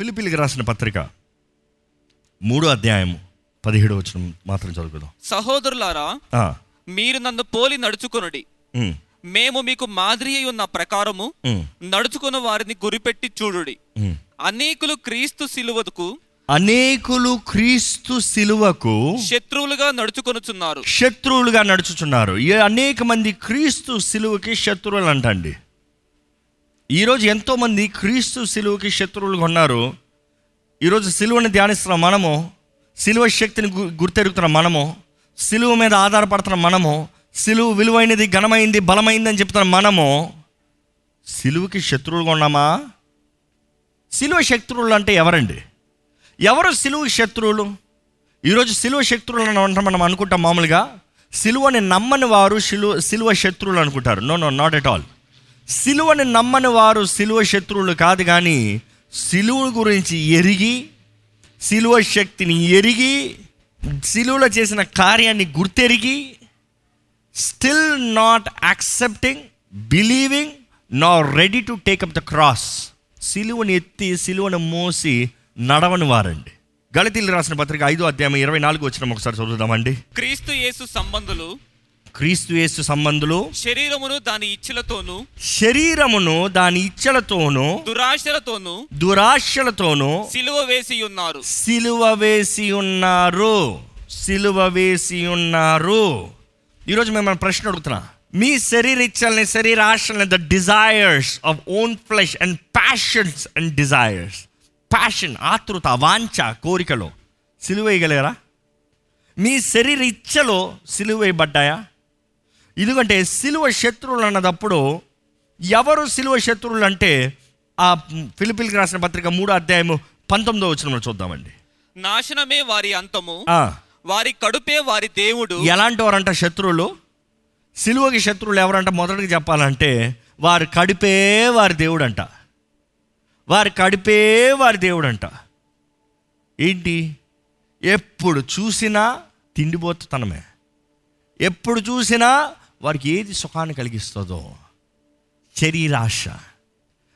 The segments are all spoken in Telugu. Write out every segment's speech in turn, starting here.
ఫిలిపిలికి రాసిన పత్రిక మూడో అధ్యాయం పదిహేడు వచ్చిన మాత్రం చదువుకుందాం. సహోదరులారా మీరు నన్ను పోలి నడుచుకొనుడి. మేము మీకు మాదిరి అయి ఉన్న ప్రకారము నడుచుకున్న వారిని గురిపెట్టి చూడుడి. అనేకులు క్రీస్తు సిలువకు అనేకులు క్రీస్తు శిలువకు శత్రువులుగా నడుచుకొనుచున్నారు. శత్రువులుగా నడుచుచున్నారు. అనేక మంది క్రీస్తు శిలువకి శత్రువులు అంటండి ఈరోజు ఎంతోమంది క్రీస్తు శిలువకి శత్రువులుగా ఉన్నారు ఈరోజు సిలువని ధ్యానిస్తున్న మనము సిలువ శక్తిని గు- గుర్తెరుగుతున్న మనము సిలువ మీద ఆధారపడుతున్న మనము సిలువు విలువైనది ఘనమైంది బలమైంది అని చెప్తున్న మనము సిలువుకి శత్రువులుగా ఉన్నామా సిలువ శత్రువులు అంటే ఎవరండి? ఎవరు సిలువు శత్రువులు? ఈరోజు సిలువ శత్రువులు అంటే మనం అనుకుంటాం మామూలుగా. సిలువని నమ్మని వారు సిలువ సిలువ శత్రువులు అనుకుంటారు. No no not at all సిలువని నమ్మని వారు సిలువ శత్రువులు కాదు కానీ సిలువ గురించి ఎరిగి సిలువ శక్తిని ఎరిగి సిలువలో చేసిన కార్యాన్ని గుర్తెరిగి స్టిల్ నాట్ యాక్సెప్టింగ్ బిలీవింగ్ నా ready to take up the cross సిలువను ఎత్తి సిలువను మోసి నడవని వారండి. గళితీలు రాసిన పత్రిక ఐదో అధ్యాయం ఇరవై నాలుగు వచ్చిన ఒకసారి చదువుదామండి. క్రీస్తు యేసు సంబంధులు క్రీస్తు యేసు సంబంధులు శరీరమును దాని ఇచ్ఛలతోనూ శరీరమును దాని ఇచ్చలతోనూ దురాశలతోనూ దురాశలతోనూ సిలువ వేసి ఉన్నారు. సిలువ వేసి ఉన్నారు. సిలువ వేసి ఉన్నారు. ఈరోజు మిమ్మల్ని ప్రశ్న అడుగుతున్నా? మీ శరీర ఇచ్చల్ని శరీర ఆశల్ని the desires of own flesh and passions and desires passion ఆతృత వాంఛ కోరికలో. సిలువ వేయగలేరా మీ శరీర ఇచ్చలో సిలువ వేయబడ్డాయా? ఎందుకంటే సిలువ శత్రువులు అన్నదప్పుడు ఎవరు సిలువ శత్రువులు అంటే ఆ ఫిలిపిల్కి రాసిన పత్రిక మూడో అధ్యాయము పంతొమ్మిదో వచ్చిన చూద్దామండి. నాశనమే వారి అంతము వారి కడుపే వారి దేవుడు. ఎలాంటి వారంట శత్రువులు? సిలువకి శత్రువులు ఎవరంట? మొదటికి చెప్పాలంటే వారి కడిపే వారి దేవుడు అంట వారి కడిపే వారి దేవుడు అంట ఏంటి? ఎప్పుడు చూసినా తిండిపోతుతనమే. ఎప్పుడు చూసినా వారికి ఏది సుఖాన్ని కలిగిస్తుందో శరీరాశ.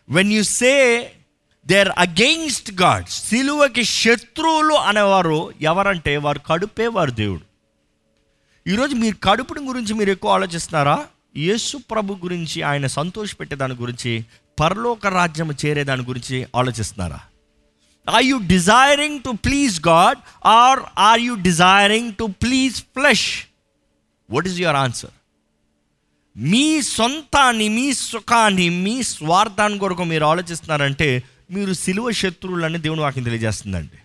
When you say they're against God సిలువకి శత్రువులు అనేవారు ఎవరంటే వారు కడుపే వారు దేవుడు. ఈరోజు మీరు కడుపుని గురించి మీరు ఎక్కువ ఆలోచిస్తున్నారా? యేసు ప్రభు గురించి ఆయన సంతోషపెట్టే దాని గురించి పరలోక రాజ్యం చేరే దాని గురించి ఆలోచిస్తున్నారా? Are you desiring to please God are are you desiring to please flesh what is your answer మీ సొంతాన్ని మీ సుఖాన్ని మీ స్వార్థాన్ని కొరకు మీరు ఆలోచిస్తున్నారంటే మీరు సిలువ శత్రువులని దేవుని వాక్యం తెలియజేస్తుందండి.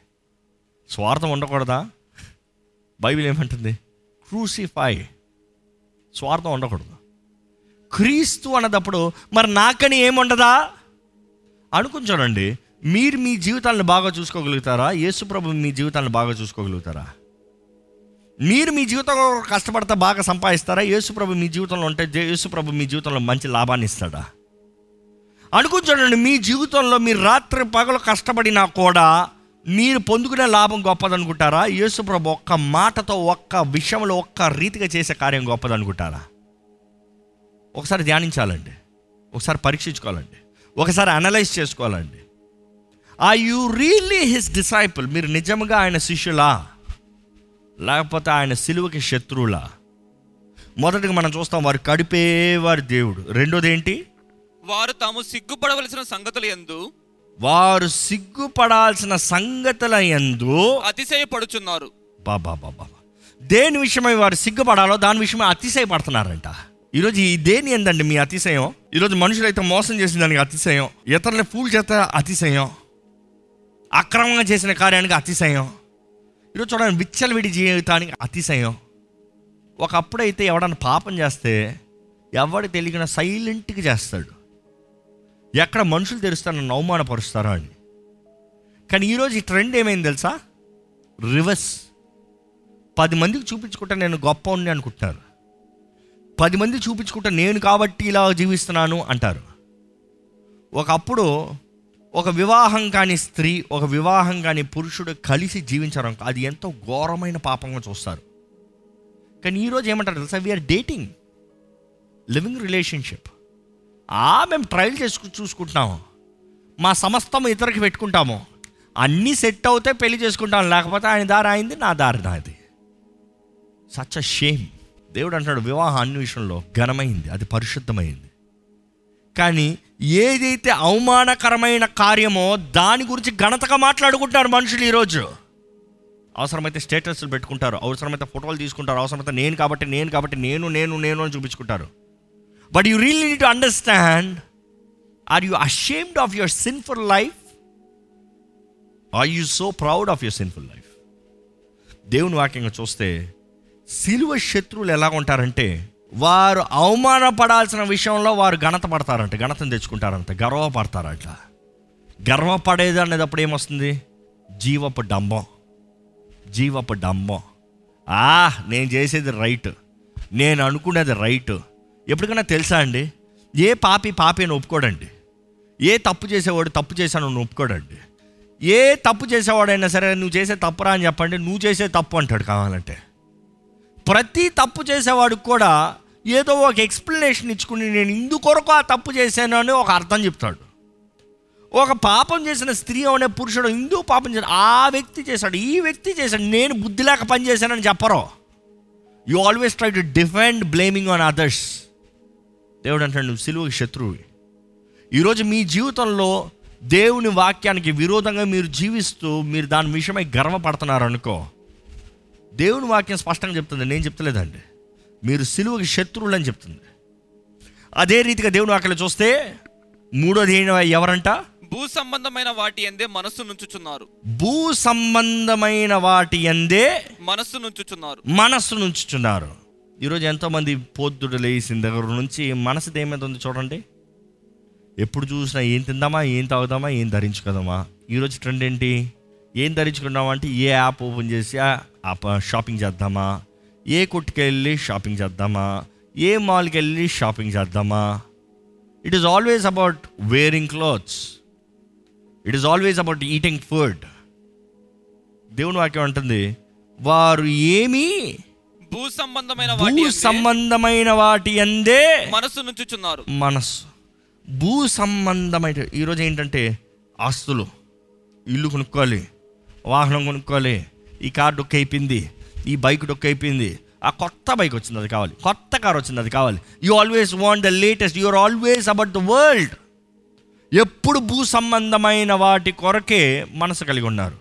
స్వార్థం ఉండకూడదా? బైబిల్ ఏమంటుంది? క్రూసిఫై. స్వార్థం ఉండకూడదు. క్రీస్తు అన్నదప్పుడు మరి నాకని ఏముండదా? అనుకుని చూడండి. మీరు మీ జీవితాలను బాగా చూసుకోగలుగుతారా? యేసుప్రభు మీ జీవితాలను బాగా చూసుకోగలుగుతారా? మీరు మీ జీవితంలో కష్టపడితే బాగా సంపాదిస్తారా? యేసుప్రభు మీ జీవితంలో ఉంటే యేసుప్రభు మీ జీవితంలో మంచి లాభాన్ని ఇస్తాడా? అనుకుని మీ జీవితంలో మీరు రాత్రి పగలు కష్టపడినా కూడా మీరు పొందుకునే లాభం గొప్పదనుకుంటారా? యేసుప్రభు ఒక్క మాటతో ఒక్క విషయంలో ఒక్క రీతిగా చేసే కార్యం గొప్పదనుకుంటారా? ఒకసారి ధ్యానించాలండి. ఒకసారి పరీక్షించుకోవాలండి. ఒకసారి అనలైజ్ చేసుకోవాలండి. ఆ యు రియల్లీ హిస్ డిసైపుల్ మీరు నిజంగా ఆయన శిష్యులా? లేకపోతే ఆయన సిలువకి శత్రువులా? మొదటిగా మనం చూస్తాం వారు కడిపే వారి దేవుడు. రెండోది ఏంటి వారు తాము సిగ్గుపడవలసిన సంగతులు ఎందు వారు సిగ్గుపడాల్సిన సంగతుల ఎందు అతిశయపడుచున్నారు. బాబా బాబా దేని విషయమై వారు సిగ్గుపడాలో దాని విషయమై అతిశయపడుతున్నారంట. ఈరోజు ఈ దేని ఎందండి మీ అతిశయం? ఈరోజు మనుషులైతే మోసం చేసిన దానికి అతిశయం. ఇతరులని ఫూల్ చేత అతిశయం. అక్రమంగా చేసిన కార్యానికి అతిశయం. ఈరోజు చూడండి విచ్చలవిడి జీవితానికి అతిశయం. ఒకప్పుడైతే ఎవడన్నా పాపం చేస్తే ఎవడు తెలియన సైలెంట్గా చేస్తాడు. ఎక్కడ మనుషులు తెరుస్తారో నన్ను అవమానపరుస్తారో అని. కానీ ఈరోజు ఈ ట్రెండ్ ఏమైంది తెలుసా? రివర్స్. పది మందికి చూపించుకుంటే నేను గొప్ప ఉండి అనుకుంటున్నారు పది మంది చూపించుకుంటే నేను కాబట్టి ఇలా జీవిస్తున్నాను అంటారు. ఒకప్పుడు ఒక వివాహం కాని స్త్రీ ఒక వివాహం కాని పురుషుడు కలిసి జీవించడం అది ఎంతో ఘోరమైన పాపంగా చూస్తారు. కానీ ఈరోజు ఏమంటారు తెలుసా? వీఆర్ డేటింగ్ లివింగ్ రిలేషన్షిప్ ఆ మేము ట్రయల్ చేసుకు చూసుకుంటున్నాము. మా సమస్తం ఇతరికి పెట్టుకుంటాము. అన్నీ సెట్ అవుతే పెళ్ళి చేసుకుంటాం లేకపోతే ఆయన దారి అయింది నా దారి నాది. సచ్ అ షేమ్ దేవుడు అంటాడు వివాహ అన్వేషణలో ఘనమైంది అది పరిశుద్ధమైంది. కానీ ఏదైతే అవమానకరమైన కార్యమో దాని గురించి ఘనతగా మాట్లాడుకుంటున్నారు మనుషులు ఈరోజు. అవసరమైతే స్టేటస్లు పెట్టుకుంటారు అవసరమైతే ఫోటోలు తీసుకుంటారు అవసరమైతే నేను కాబట్టి నేను కాబట్టి నేను నేను నేను అని చూపించుకుంటారు. But you real need to understand are you ashamed of your sinful life are you so proud of your sinful life దేవుని వాక్యంగా చూస్తే సిలువ శత్రువులు ఎలా ఉంటారంటే వారు అవమానపడాల్సిన విషయంలో వారు ఘనత పడతారంట ఘనతను తెచ్చుకుంటారంట గర్వపడతారంట గర్వపడేది గర్వపడేది అనేటప్పుడు ఏమొస్తుంది? జీవపు డంబం జీవపు డంబం. ఆ నేను చేసేది రైట్ నేను అనుకునేది రైట్. ఎప్పటికైనా తెలుసా అండి? ఏ పాపి పాపి అని ఒప్పుకోడండి. ఏ తప్పు చేసేవాడు తప్పు చేశాను ఒప్పుకోడండి. ఏ తప్పు చేసేవాడైనా సరే నువ్వు చేసే తప్పురా అని చెప్పండి నువ్వు చేసే తప్పు అంటాడు కావాలంటే. ప్రతి తప్పు చేసేవాడికి కూడా ఏదో ఒక ఎక్స్ప్లెనేషన్ ఇచ్చుకుని నేను ఇందుకొరకు ఆ తప్పు చేశాను అని ఒక అర్థం చెప్తాడు. ఒక పాపం చేసిన స్త్రీ అనే పురుషుడు ఇందుకు పాపం చేశాడు. ఆ వ్యక్తి చేశాడు ఈ వ్యక్తి చేశాడు. నేను బుద్ధి లేక పని చేశానని చెప్పరు. You always try to defend blaming on others దేవుడు అంటాడు నువ్వు సిలువకి శత్రువు. ఈరోజు మీ జీవితంలో దేవుని వాక్యానికి విరోధంగా మీరు జీవిస్తూ మీరు దాని విషయమై గర్వపడుతున్నారనుకో దేవుని వాక్యం స్పష్టంగా చెప్తుంది నేను చెప్తలేదండి. మీరు సిలువకి శత్రువులు అని చెప్తుంది. అదే రీతిగా దేవుని వాక్యం చూస్తే మూడోది ఎవరంట? భూ సంబంధమైన వాటి ఎందే మనస్సు నుంచుచున్నారు. భూ సంబంధమైన వాటి అందే మనస్సు నుంచుచున్నారు. మనస్సు నుంచుచున్నారు. ఈరోజు ఎంతోమంది పొద్దుడు లేచిన దగ్గర నుంచి మనసు దేని మీద ఉంది చూడండి. ఎప్పుడు చూసినా ఏం తిందామా ఏం తాగుదామా ఏం ధరించుకుందామా? ఈరోజు ట్రెండ్ ఏంటి? ఏం ధరించుకుందామా అంటే ఏ యాప్ ఓపెన్ చేసి షాపింగ్ చేద్దామా? ఏ కొట్టుకు వెళ్ళి షాపింగ్ చేద్దామా? ఏ మాల్కి వెళ్ళి షాపింగ్ చేద్దామా? It is always about wearing clothes it is always about eating food దేవుని వాక్యం అంటుంది వారు ఏమీ భూ సంబంధమైన భూ వాటి సంబంధమైన వాటి అందే మనస్సు నుంచుచున్నారు. మనస్సు. భూ సంబంధమైన ఈరోజు ఏంటంటే ఆస్తులు. ఇల్లు కొనుక్కోవాలి వాహనం కొనుక్కోవాలి ఈ కార్ డొక్క అయిపోయింది. ఈ బైక్ డొక్క అయిపోయింది. ఆ కొత్త బైక్ వచ్చింది అది కావాలి. కొత్త కార్ వచ్చింది అది కావాలి. You always want the latest you're always about the world ఎప్పుడు భూ సంబంధమైన వాటి కొరకే మనసు కలిగి ఉన్నారు.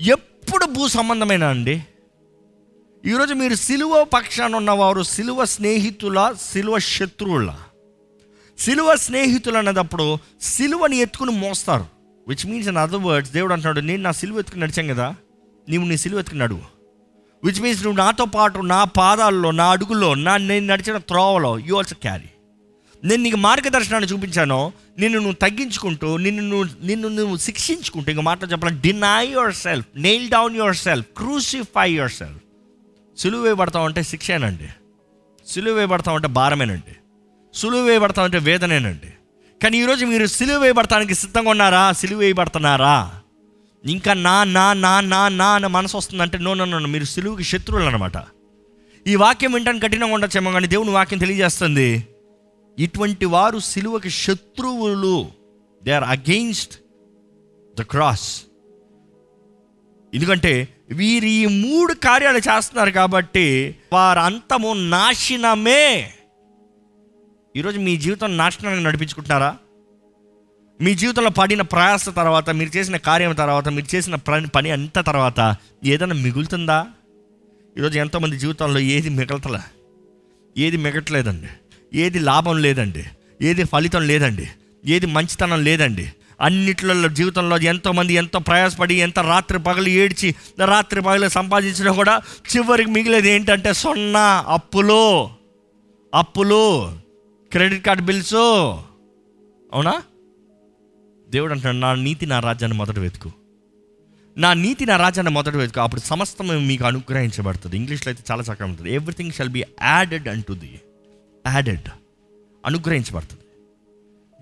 ఎప్పుడు భూ సంబంధమైన అండి? ఈరోజు మీరు సిలువ పక్షాన ఉన్నవారు సిలువ స్నేహితుల సిలువ శత్రువుల. సిలువ స్నేహితులు అన్నదప్పుడు సిలువని ఎత్తుకుని మోస్తారు. Which means in other words దేవుడు అంటున్నాడు నేను నా సిలువ ఎత్తుకుని నడిచాం కదా. నీవు నీ సిలువ విచ్ మీన్స్ నువ్వు నాతో పాటు నా పాదాల్లో నా అడుగుల్లో నా నేను నడిచిన త్రోవలో యు ఆల్సో క్యారీ నేను నీకు మార్గదర్శనాన్ని చూపించాను నిన్ను నువ్వు తగ్గించుకుంటూ నిన్ను నువ్వు నిన్ను నువ్వు శిక్షించుకుంటూ ఇంక మాట చెప్పాలి deny yourself nail down yourself crucify yourself సులువు వేయబడతాం అంటే శిక్షేనండి. సులువు వేయబడతాం అంటే భారమేనండి. సులువు వేయబడతాం అంటే వేదనేనండి. కానీ ఈరోజు మీరు సిలువ వేయబడటానికి సిద్ధంగా ఉన్నారా? సిలువ వేయబడుతున్నారా? ఇంకా నా నా నా నా నా అన్న మనసు వస్తుందంటే నో నో నో మీరు సిలువుకి శత్రువులు అనమాట ఈ వాక్యం వింటానికి కఠినంగా ఉండొచ్చేమో కానీ దేవుని వాక్యం తెలియజేస్తుంది. ఇటువంటి వారు సిలువకి శత్రువులు. They are against the cross ఎందుకంటే వీరు ఈ మూడు కార్యాలు చేస్తున్నారు కాబట్టి వారంతము అంతము నాశనమే. ఈరోజు మీ జీవితం నాశనానికి నడిపించుకుంటున్నారా? మీ జీవితంలో పడిన ప్రయాస తర్వాత మీరు చేసిన కార్యం తర్వాత మీరు చేసిన పని పని అంత తర్వాత ఏదైనా మిగులుతుందా? ఈరోజు ఎంతోమంది జీవితంలో ఏది మిగలతలే? ఏది మిగట్లేదండి. ఏది లాభం లేదండి. ఏది ఫలితం లేదండి. ఏది మంచితనం లేదండి. అన్నిట్లలో జీవితంలో ఎంతోమంది ఎంతో ప్రయాసపడి ఎంత రాత్రి పగలు ఏడ్చి రాత్రి పగలు సంపాదించినా కూడా చివరికి మిగిలేది ఏంటంటే సున్నా అప్పులు. అప్పులు. Credit card bills. అవునా? దేవుడు అంటున్నాడు నా నీతి నా రాజ్యాన్ని మొదట వెతుకు. నా నీతి నా రాజ్యాన్ని మొదట వెతుకు. అప్పుడు సమస్తం మీకు అనుగ్రహించబడుతుంది. ఇంగ్లీష్లో అయితే చాలా చక్కగా ఉంటుంది. Everything shall be added unto the added అనుగ్రహించబడుతుంది.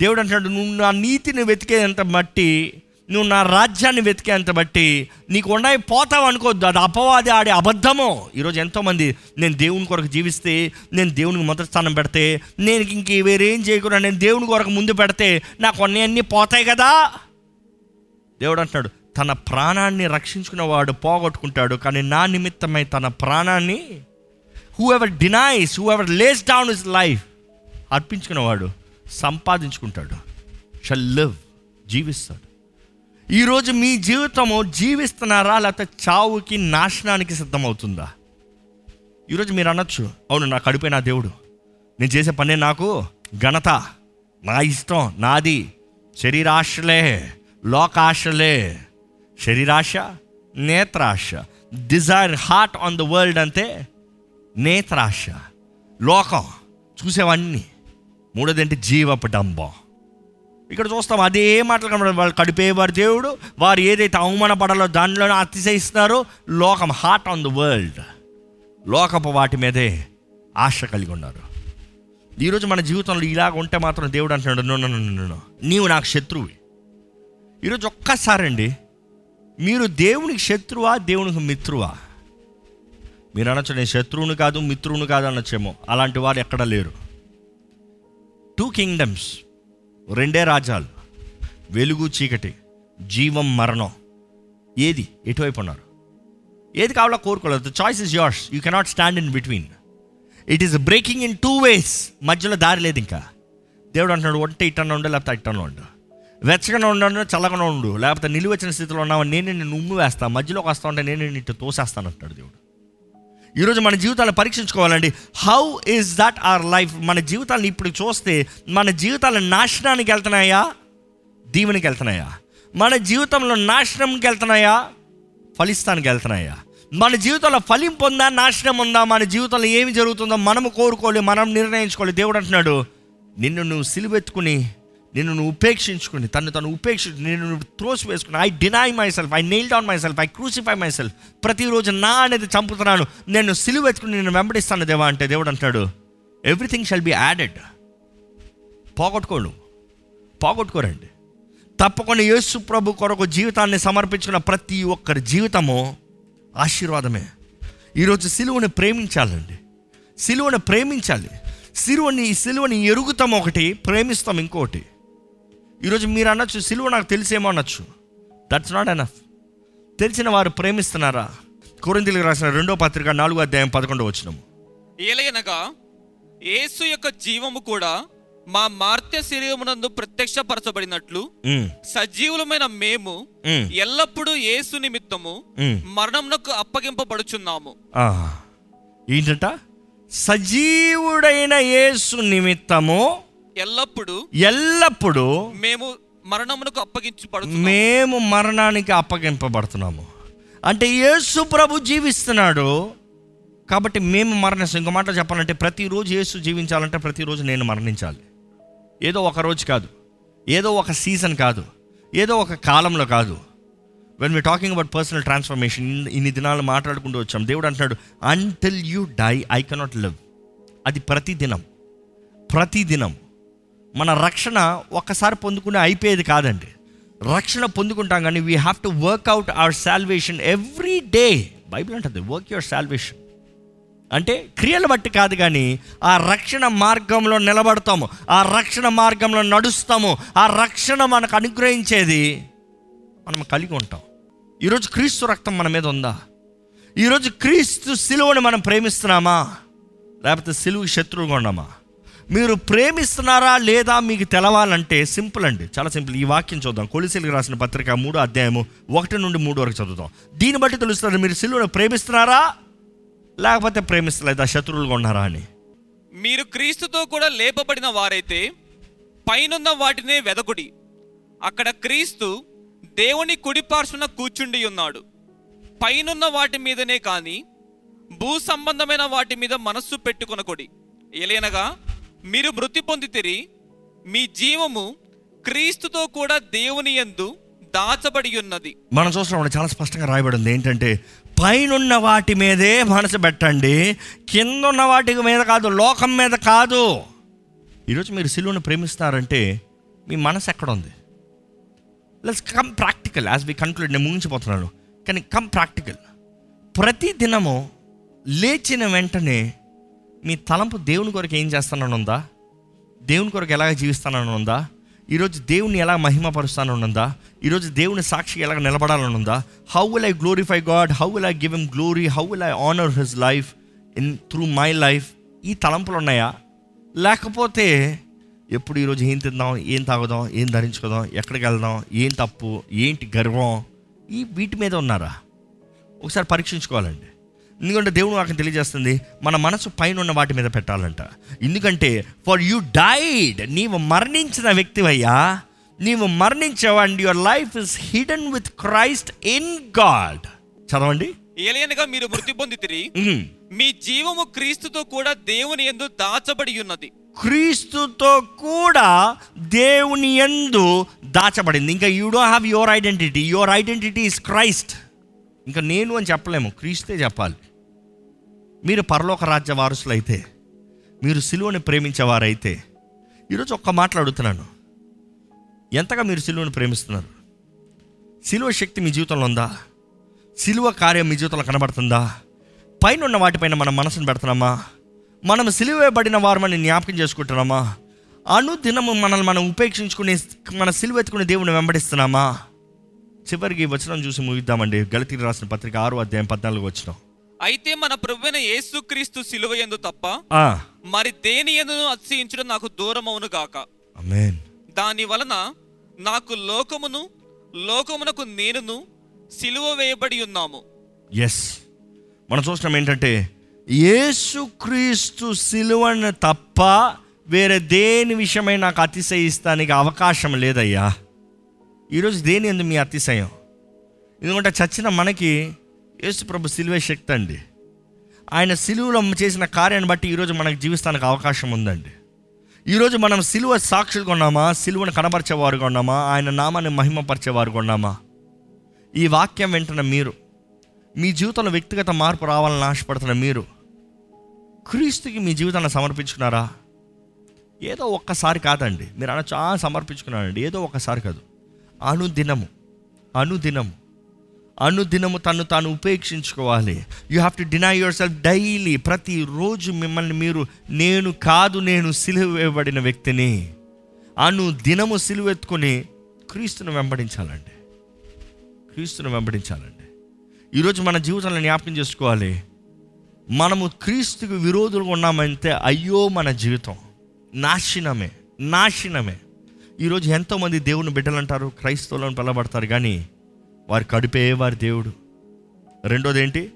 దేవుడు అంటున్నాడు నువ్వు నా నీతిని వెతికేంత బట్టి నువ్వు నా రాజ్యాన్ని వెతికేంత బట్టి నీకు ఉన్నాయి పోతావు అనుకోవద్దు. అది అపవాది ఆడే అబద్ధము. ఈరోజు ఎంతోమంది నేను దేవుని కొరకు జీవిస్తే నేను దేవునికి మొదటి స్థానం పెడితే నేను ఇంక వేరేం చేయకుండా నేను దేవుని కొరకు ముందు పెడితే నాకు అన్నీ పోతాయి కదా? దేవుడు అంటున్నాడు తన ప్రాణాన్ని రక్షించుకున్నవాడు పోగొట్టుకుంటాడు కానీ నా నిమిత్తమై తన ప్రాణాన్ని whoever denies whoever lays down his life అర్పించుకున్నవాడు సంపాదించుకుంటాడు షల్ లివ్ జీవిస్తాడు. ఈరోజు మీ జీవితము జీవిస్తున్నారా లేకపోతే చావుకి నాశనానికి సిద్ధమవుతుందా? ఈరోజు మీరు అనొచ్చు అవును నా కడుపే దేవుడు. నేను చేసే పనే నాకు ఘనత నా ఇష్టం నాది శరీరాశలే లోకాశలే. శరీరాశ నేత్రాశ. Desire heart on the world అంటే నేత్రాశ. లోకం చూసేవన్నీ. మూడోది అంటే జీవపు డంబం. ఇక్కడ చూస్తాం అదే మాటలు కనబడదు వాళ్ళు కడిపేవారు దేవుడు. వారు ఏదైతే అవమానపడాలో దానిలోనే అతిశయిస్తున్నారో లోకం హార్ట్ ఆన్ ద వరల్డ్ లోకపు వాటి మీదే ఆశ కలిగి ఉన్నారు. ఈరోజు మన జీవితంలో ఇలాగ ఉంటే మాత్రం దేవుడు అంటున్నాడు "నో, నీవు నాకు శత్రువు. ఈరోజు ఒక్కసారండి మీరు దేవునికి శత్రువా దేవునికి మిత్రువా? మీరు అనొచ్చు నేను శత్రువుని కాదు మిత్రువుని కాదు అనొచ్చేమో. అలాంటి వారు ఎక్కడ లేరు. టూ కింగ్డమ్స్ రెండే రాజ్యాలు. వెలుగు చీకటి జీవం మరణం. ఏది? ఎటువైపు ఉన్నారు? ఏది కావాలో కోరుకోలేదు. Choice is yours you cannot stand in between it is breaking in two ways మధ్యలో దారి లేదు ఇంకా. దేవుడు అంటున్నాడు ఒంటే ఇట్టన ఉండు లేకపోతే ఇట్టన ఉండు. వెచ్చగా ఉండు చల్లగా ఉండు. లేకపోతే నిలువచ్చిన స్థితిలో ఉన్నావు నేను నిన్ను ఉమ్ము వేస్తా. మధ్యలోకి వస్తా ఉంటే నేను నిన్ను తోసేస్తాను అంటాడు దేవుడు. ఈరోజు మన జీవితాలను పరీక్షించుకోవాలండి. How is that our life మన జీవితాలను ఇప్పుడు చూస్తే మన జీవితాలు నాశనానికి వెళ్తున్నాయా? దీవెనికి వెళ్తున్నాయా? మన జీవితంలో నాశనంకి వెళ్తున్నాయా? ఫలిస్తానికి వెళ్తున్నాయా? మన జీవితంలో ఫలింపు ఉందా నాశనం ఉందా? మన జీవితంలో ఏమి జరుగుతుందో మనము కోరుకోవాలి మనం నిర్ణయించుకోవాలి. దేవుడు అంటున్నాడు నిన్ను నువ్వు సిలువెత్తుకుని నిన్ను నువ్వు ఉపేక్షించుకుని తను తను ఉపేక్షించు నేను నువ్వు త్రోసి వేసుకుని I deny myself I nail down myself I crucify myself ప్రతిరోజు నా అనేది చంపుతున్నాను నేను సిలువెత్తుకుని నేను వెంబడిస్తాను దేవా అంటే దేవుడు అంటాడు ఎవ్రీథింగ్ షాల్ బి యాడెడ్ పోగొట్టుకోడు పోగొట్టుకోరండి. తప్పకుండా యేసు ప్రభు కొరకు జీవితాన్ని సమర్పించుకున్న ప్రతి ఒక్కరి జీవితము ఆశీర్వాదమే. ఈరోజు సిలువని ప్రేమించాలండి. సిలువని ప్రేమించాలి. సిలువని సిలువని ఎరుగుతాం ఒకటి ప్రేమిస్తాం ఇంకోటి. ఈరోజు మీరు అనొచ్చు సిలువ నాకు తెలిసేమో అనొచ్చు. దట్స్ నాట్ ఎనఫ్ తెలిసిన వారు ప్రేమిస్తున్నారా? కొరింతలకు రాసిన రెండో పత్రిక నాలుగో అధ్యాయం పదకొండు వచ్చినము ఏలయనగా యేసు యొక్క జీవము కూడా మా మార్త్య శరీరమునందు ప్రత్యక్షపరచబడినట్లు సజీవులమైన మేము ఎల్లప్పుడూ యేసు నిమిత్తము. మరణమునకు అప్పగింపబడుచున్నాము. ఏంటంట? సజీవుడైన యేసు నిమిత్తము ఎల్లప్పుడూ ఎల్లప్పుడూ మేము మరణమునకు అప్పగించబడుచు మేము మరణానికి అప్పగింపబడుతున్నాము. అంటే యేసు ప్రభు జీవిస్తున్నాడు కాబట్టి మేము మరణిస్తాం ఇంకో మాట చెప్పాలంటే ప్రతిరోజు యేసు జీవించాలంటే ప్రతిరోజు నేను మరణించాలి. ఏదో ఒక రోజు కాదు. ఏదో ఒక సీజన్ కాదు. ఏదో ఒక కాలంలో కాదు. When we talking about personal transformation ఇన్ని దినాలు మాట్లాడుకుంటూ వచ్చాం. దేవుడు అంటున్నాడు until you die I cannot live అది ప్రతిదినం. ప్రతిదినం. మన రక్షణ ఒక్కసారి పొందుకునే అయిపోయేది కాదండి. రక్షణ పొందుకుంటాం కానీ we have to work out our salvation every day Bible అంటుంది వర్క్ యువర్ సాల్వేషన్ అంటే క్రియలు బట్టి కాదు కానీ ఆ రక్షణ మార్గంలో నిలబడతాము ఆ రక్షణ మార్గంలో నడుస్తాము ఆ రక్షణ మనకు అనుగ్రహించేది మనం కలిగి ఉంటాం. ఈరోజు క్రీస్తు రక్తం మన మీద ఉందా? ఈరోజు క్రీస్తు సిలువని మనం ప్రేమిస్తున్నామా? లేకపోతే సిలువు శత్రువుగా ఉన్నామా? మీరు ప్రేమిస్తున్నారా లేదా మీకు తెలవాలంటే సింపుల్ అండి. చాలా సింపుల్. ఈ వాక్యం చూద్దాం. కొలిసిలికి రాసిన పత్రిక మూడు అధ్యాయము ఒకటి నుండి మూడు వరకు చదువుతాం. దీన్ని బట్టి తెలుస్తుంది మీరు సిలువను ప్రేమిస్తున్నారా? లేకపోతే ప్రేమిస్తలేదా? శత్రువులుగా ఉన్నారా అని. మీరు క్రీస్తుతో కూడా లేపబడిన వారైతే పైనున్న వాటినే వెదకుడి. అక్కడ క్రీస్తు దేవుని కుడిపార్శ్వన కూర్చుండి ఉన్నాడు. పైనున్న వాటి మీదనే కానీ భూ సంబంధమైన వాటి మీద మనస్సు పెట్టుకొనకొడి. ఎలేనగా మీరు మృతి పొందితిరి మీ జీవము క్రీస్తుతో కూడా దేవుని యందు దాచబడి ఉన్నది. మనం చూస్తున్నాం చాలా స్పష్టంగా రాయబడి ఉంది ఏంటంటే పైనున్న వాటి మీదే మనసు పెట్టండి కింద ఉన్న వాటి మీద కాదు లోకం మీద కాదు. ఈరోజు మీరు సిలువను ప్రేమిస్తున్నారంటే మీ మనసు ఎక్కడ ఉంది let's come practical as we conclude నేను ముగించిపోతున్నాను. కానీ కమ్ ప్రాక్టికల్ ప్రతి దినము లేచిన వెంటనే మీ తలంపు దేవుని కొరకు ఏం చేస్తానని ఉందా దేవుని కొరకు ఎలాగ జీవిస్తానని ఉందా ఈరోజు దేవుని ఎలా మహిమపరుస్తానని ఉందా ఈరోజు దేవుని సాక్షి ఎలాగ నిలబడాలని ఉందా how will I glorify God how will I give him glory how will I honour his life in through my life ఈ తలంపులు ఉన్నాయా? లేకపోతే ఎప్పుడు ఈరోజు ఏం తిందాం? ఏం తాగుదాం? ఏం ధరించుకుందాం? ఎక్కడికి వెళ్దాం? ఏం తప్పు? ఏంటి గర్వం? ఈ వీటి మీద ఉన్నారా? ఒకసారి పరీక్షించుకోవాలండి. ఎందుకంటే దేవుడు నాకు తెలియజేస్తుంది మన మనసు పైన ఉన్న వాటి మీద పెట్టాలంట. ఎందుకంటే ఫర్ యూ డైడ్ నీవు మరణించిన వ్యక్తివయ్యా. నీవు మరణించావు and your life is hidden with Christ in God చదవండి. ఏలియనగా మీరు మృతి పొందితిరి. మీ జీవము క్రీస్తుతో కూడా దేవుని యందు దాచబడి ఉన్నది. క్రీస్తుతో కూడా దేవుని యందు దాచబడింది. ఇంకా you don't have your identity your identity is Christ ఇంకా నేను అని చెప్పలేము. క్రీస్తే చెప్పాలి. మీరు పరలోక రాజ్య వారసులైతే మీరు సిలువని ప్రేమించేవారైతే ఈరోజు ఒక్క మాట్లాడుతున్నాను ఎంతగా మీరు సిలువను ప్రేమిస్తున్నారు? సిలువ శక్తి మీ జీవితంలో ఉందా? సిలువ కార్యం మీ జీవితంలో కనబడుతుందా? పైన ఉన్న వాటిపైన మన మనసును పెడుతున్నామా? మనం సిలువేయబడిన వారమని జ్ఞాపకం చేసుకుంటున్నామా? అనుదినము మనల్ని మనం ఉపేక్షించుకునే మన సిలువెత్తుకునే దేవుని వెంబడిస్తున్నామా? చివరికి వచనం చూసి ముగిద్దామండి. గలతీకి రాసిన పత్రిక ఆరు అధ్యాయం పద్నాలుగు వచ్చిన అయితే మన ప్రభువైన యేసుక్రీస్తు సిలువ యందు తప్ప మరి దేని ఎందును అతిశయించడం నాకు దూరమవును గాక. అమేన్ దాని వలన నాకు లోకమును లోకమునకు నేనును సిలువ వేయబడి ఉన్నాము. ఎస్ మనం చూసినాం ఏంటంటే యేసుక్రీస్తు సిలువను తప్ప వేరే దేని విషయమై నాకు అతిశయిస్తానికి అవకాశం లేదయ్యా. ఈరోజు దేని ఎందు మీ అతిశయం? ఎందుకంటే చచ్చిన మనకి యేసు ప్రభు సిలువే శక్తి అండి. ఆయన సిలువలో చేసిన కార్యాన్ని బట్టి ఈరోజు మనకు జీవిస్తానికి అవకాశం ఉందండి. ఈరోజు మనం సిలువ సాక్షులుగా ఉన్నామా? సిలువను కనపరిచేవారుగా ఉన్నామా? ఆయన నామాన్ని మహిమపరిచేవారుగా ఉన్నామా? ఈ వాక్యం వెంటనే మీరు మీ జీవితంలో వ్యక్తిగత మార్పు రావాలని ఆశపడుతున్న మీరు క్రీస్తుకి మీ జీవితాన్ని సమర్పించుకున్నారా? ఏదో ఒక్కసారి కాదండి. మీరు అలా చాలా సమర్పించుకున్నారండి ఏదో ఒక్కసారి కాదు. అనుదినము అనుదినము. అనుదినము తను తాను ఉపేక్షించుకోవాలి. You have to deny yourself daily ప్రతిరోజు మిమ్మల్ని మీరు నేను కాదు నేను సిలువేయబడిన వ్యక్తిని. అను దినము సిలువెత్తుకొని క్రీస్తును వెంబడించాలండి. క్రీస్తును వెంబడించాలండి. ఈరోజు మన జీవితంలో జ్ఞాపకం చేసుకోవాలి. మనము క్రీస్తుకు విరోధులుగా ఉన్నామంటే అయ్యో మన జీవితం నాశనమే నాశనమే. ఈరోజు ఎంతోమంది దేవుని బిడ్డలు అంటారు క్రైస్తవులను పిలబడతారు కానీ వారి కడిపే వారి దేవుడు. రెండోది ఏంటి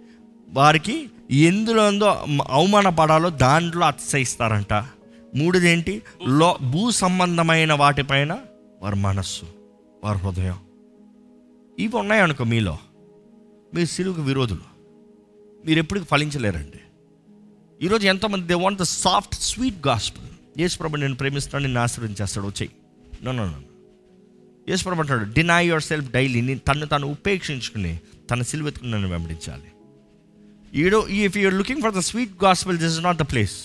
వారికి ఎందులో ఉందో అవమానపడాలో దాంట్లో అతిశయిస్తారంట. మూడోది ఏంటి లో భూ సంబంధమైన వాటిపైన వారి మనస్సు వారి హృదయం. ఇవి ఉన్నాయనుకో మీలో. మీరు సిలువుకు విరోధులు. మీరు ఎప్పటికి ఫలించలేరండి. ఈరోజు ఎంతోమంది they want the soft sweet gospel Yesu ప్రభు నేను ప్రేమిస్తాను నేను ఆశీర్వదించేస్తాడు. వచ్చేయి. నో నో నో యేసుప్రభు అంటాడు డినై యువర్ సెల్ఫ్ డైలీ తను తను ఉపేక్షించుకుని తన సిలువెత్తుకుని నన్ను వెంబడించాలి. ఈడో if you're looking for the sweet gospel this is not the place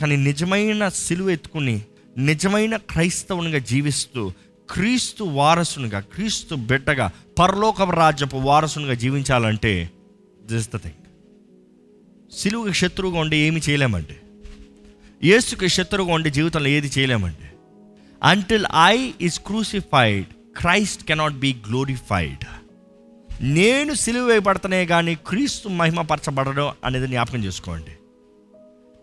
కానీ నిజమైన సిలువ ఎత్తుకుని నిజమైన క్రైస్తవునిగా జీవిస్తూ క్రీస్తు వారసునిగా క్రీస్తు బిడ్డగా పరలోక రాజ్యపు వారసునిగా జీవించాలంటే దిస్ ద థింగ్ సిలువుకి శత్రువుగా ఉండి ఏమి చేయలేమండి. యేసుకి శత్రువుగా ఉండి జీవితంలో ఏది చేయలేమండి. Until I is crucified Christ cannot be glorified నేను సిలువ వేయబడతనే కానీ క్రీస్తు మహిమపరచబడడం అనేది జ్ఞాపకం చేసుకోండి.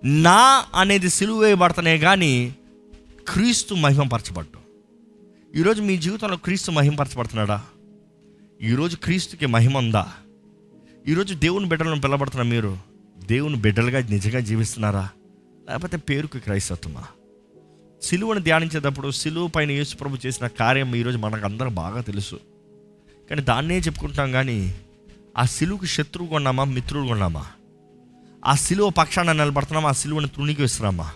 నా అనేది సిలువ వేయబడతనే కానీ క్రీస్తు మహిమపరచబడ్డం. ఈరోజు మీ జీవితంలో క్రీస్తు మహిమపరచబడుతున్నాడా? ఈరోజు క్రీస్తుకి మహిమ ఉందా ఈరోజు దేవుని బిడ్డలను పిలబడుతున్న మీరు దేవుని బిడ్డలుగా నిజంగా జీవిస్తున్నారా? లేకపోతే పేరుకి క్రైస్తత్వమా? సిలువను ధ్యానించేటప్పుడు సిలువ పైన యేసుప్రభు చేసిన కార్యం ఈరోజు మనకు అందరూ బాగా తెలుసు. కానీ దాన్నే చెప్పుకుంటాం కానీ ఆ సిలువుకి శత్రువు కొన్నామా? మిత్రుడు కొన్నామా? ఆ సిలువ పక్షాన నిలబడుతున్నామా? ఆ సిలువను తృణికి వేస్తున్నామా?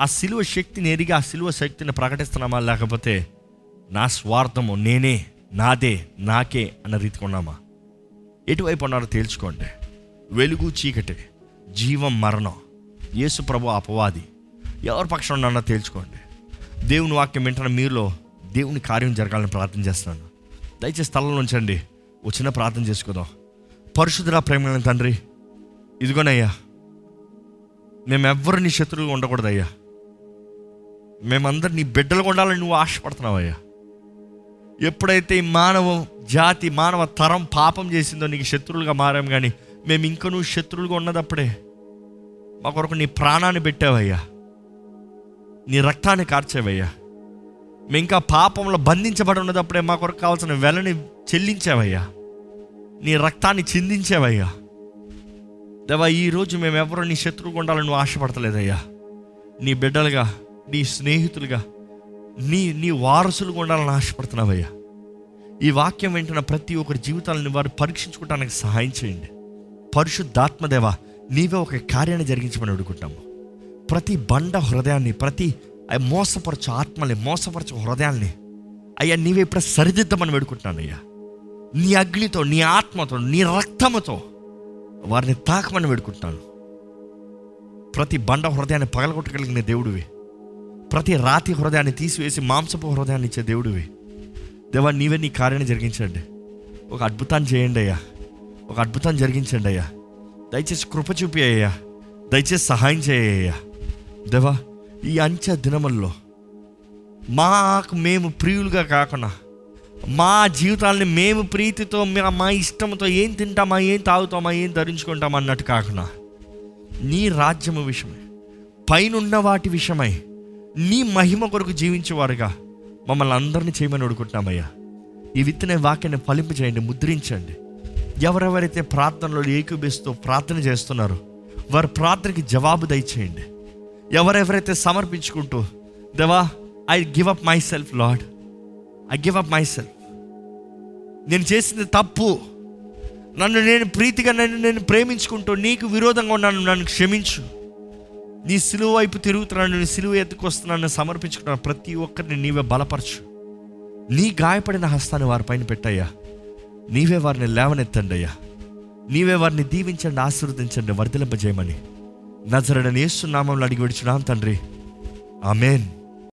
ఆ సిలువ శక్తిని ఎరిగి ఆ సిలువ శక్తిని ప్రకటిస్తున్నామా? లేకపోతే నా స్వార్థము నేనే నాదే నాకే అన్న రీతి కొన్నామా? ఎటువైపు ఉన్నారో తేల్చుకోండి. వెలుగు చీకటి జీవం మరణం యేసు ప్రభు అపవాది. ఎవరి పక్షం ఉన్నారో తేల్చుకోండి? దేవుని వాక్యం వింటున్న మీలో దేవుని కార్యం జరగాలని ప్రార్థన చేస్తున్నాను. దయచేసి స్థలంలో ఉంచండి. వచ్చిన ప్రార్థన చేసుకుందాం. పరిశుద్ధుల ప్రేమ తండ్రి ఇదిగోనయ్యా మేమెవ్వరు నీ శత్రువుగా ఉండకూడదయ్యా. మేమందరు నీ బిడ్డలు ఉండాలని నువ్వు ఆశపడుతున్నావయ్యా. ఎప్పుడైతే ఈ మానవ జాతి మానవ తరం పాపం చేసిందో నీకు శత్రువులుగా మారాం కానీ మేము ఇంకా నువ్వు శత్రువులుగా ఉన్నదప్పుడే మా కొరకు నీ ప్రాణాన్ని పెట్టావయ్యా. నీ రక్తాన్ని కార్చేవయ్యా. మేము ఇంకా పాపంలో బంధించబడి ఉన్నదప్పుడే మా కొరకు కావాల్సిన వెలని చెల్లించావయ్యా. నీ రక్తాన్ని చిందించావయ్యా. దేవా ఈరోజు మేము ఎవరో నీ శత్రువుగా ఉండాలని నువ్వు ఆశపడతలేదయ్యా. నీ బిడ్డలుగా నీ స్నేహితులుగా నీ నీ వారసులుగా ఉండాలని ఆశపడుతున్నావయ్యా. ఈ వాక్యం వెంటనే ప్రతి ఒక్కరి జీవితాలను వారు పరీక్షించుకోవడానికి సహాయం చేయండి. పరిశుద్ధాత్మదేవ నీవే ఒక కార్యాన్ని జరిగించమని అడుగుకుంటాము ప్రతి బండ హృదయాన్ని ప్రతి ఆ మోసపరచు ఆత్మల్ని మోసపరచు హృదయాల్ని అయ్యా నీవే ఇప్పుడు సరిదిద్దమని వేడుకుంటున్నాను అయ్యా నీ అగ్నితో నీ ఆత్మతో నీ రక్తముతో వారిని తాకమని వేడుకుంటున్నాను. ప్రతి బండ హృదయాన్ని పగలగొట్టగలిగిన దేవుడివి. ప్రతి రాతి హృదయాన్ని తీసివేసి మాంసపు హృదయాన్ని ఇచ్చే దేవుడివి. దేవా నీవే నీ కార్యాన్ని జరిగించండి. ఒక అద్భుతాన్ని చేయండి అయ్యా. ఒక అద్భుతాన్ని జరిగించండి అయ్యా. దయచేసి కృప చూపి అయ్యా. దయచేసి సహాయం చేయ్యా దేవా ఈ అంచె దినముల్లో మాకు మేము ప్రియులుగా కాకుండా మా జీవితాలని మేము ప్రీతితో మా మా ఇష్టంతో ఏం తింటామా ఏం తాగుతామా ఏం ధరించుకుంటామా అన్నట్టు కాకుండా నీ రాజ్యము విషయమై పైనున్న వాటి విషయమై నీ మహిమ కొరకు జీవించేవారుగా మమ్మల్ని అందరినీ చేయమని అడుగుతున్నామయ్యా. ఈ విత్తనే వాక్యాన్ని ఫలింపు చేయండి ముద్రించండి. ఎవరెవరైతే ప్రార్థనలో ఏకీభిస్తూ ప్రార్థన చేస్తున్నారో వారి ప్రార్థనకి జవాబు దయచేయండి. ఎవరెవరైతే సమర్పించుకుంటూ దేవా I give up myself lord I give up myself నేను చేసింది తప్పు. నన్ను నేను ప్రీతిగా నన్ను నేను ప్రేమించుకుంటూ నీకు విరోధంగా ఉన్నాను నన్ను క్షమించు. నీ సిలువ వైపు తిరుగుతున్నాను నీ సిలువ ఎత్తుకొస్తున్నాను సమర్పించుకున్నాను ప్రతి ఒక్కరిని నీవే బలపరచు. నీ గాయపడిన హస్తాన్ని వారిపైన పెట్టయ్యా. నీవే వారిని లేవనెత్తండి అయ్యా నీవే వారిని దీవించండి ఆశీర్వదించండి వర్ధలింపజేయమని నజరడని యేసు నామంలో అడిగి విడిచున్నాం తండ్రి. ఆమెన్.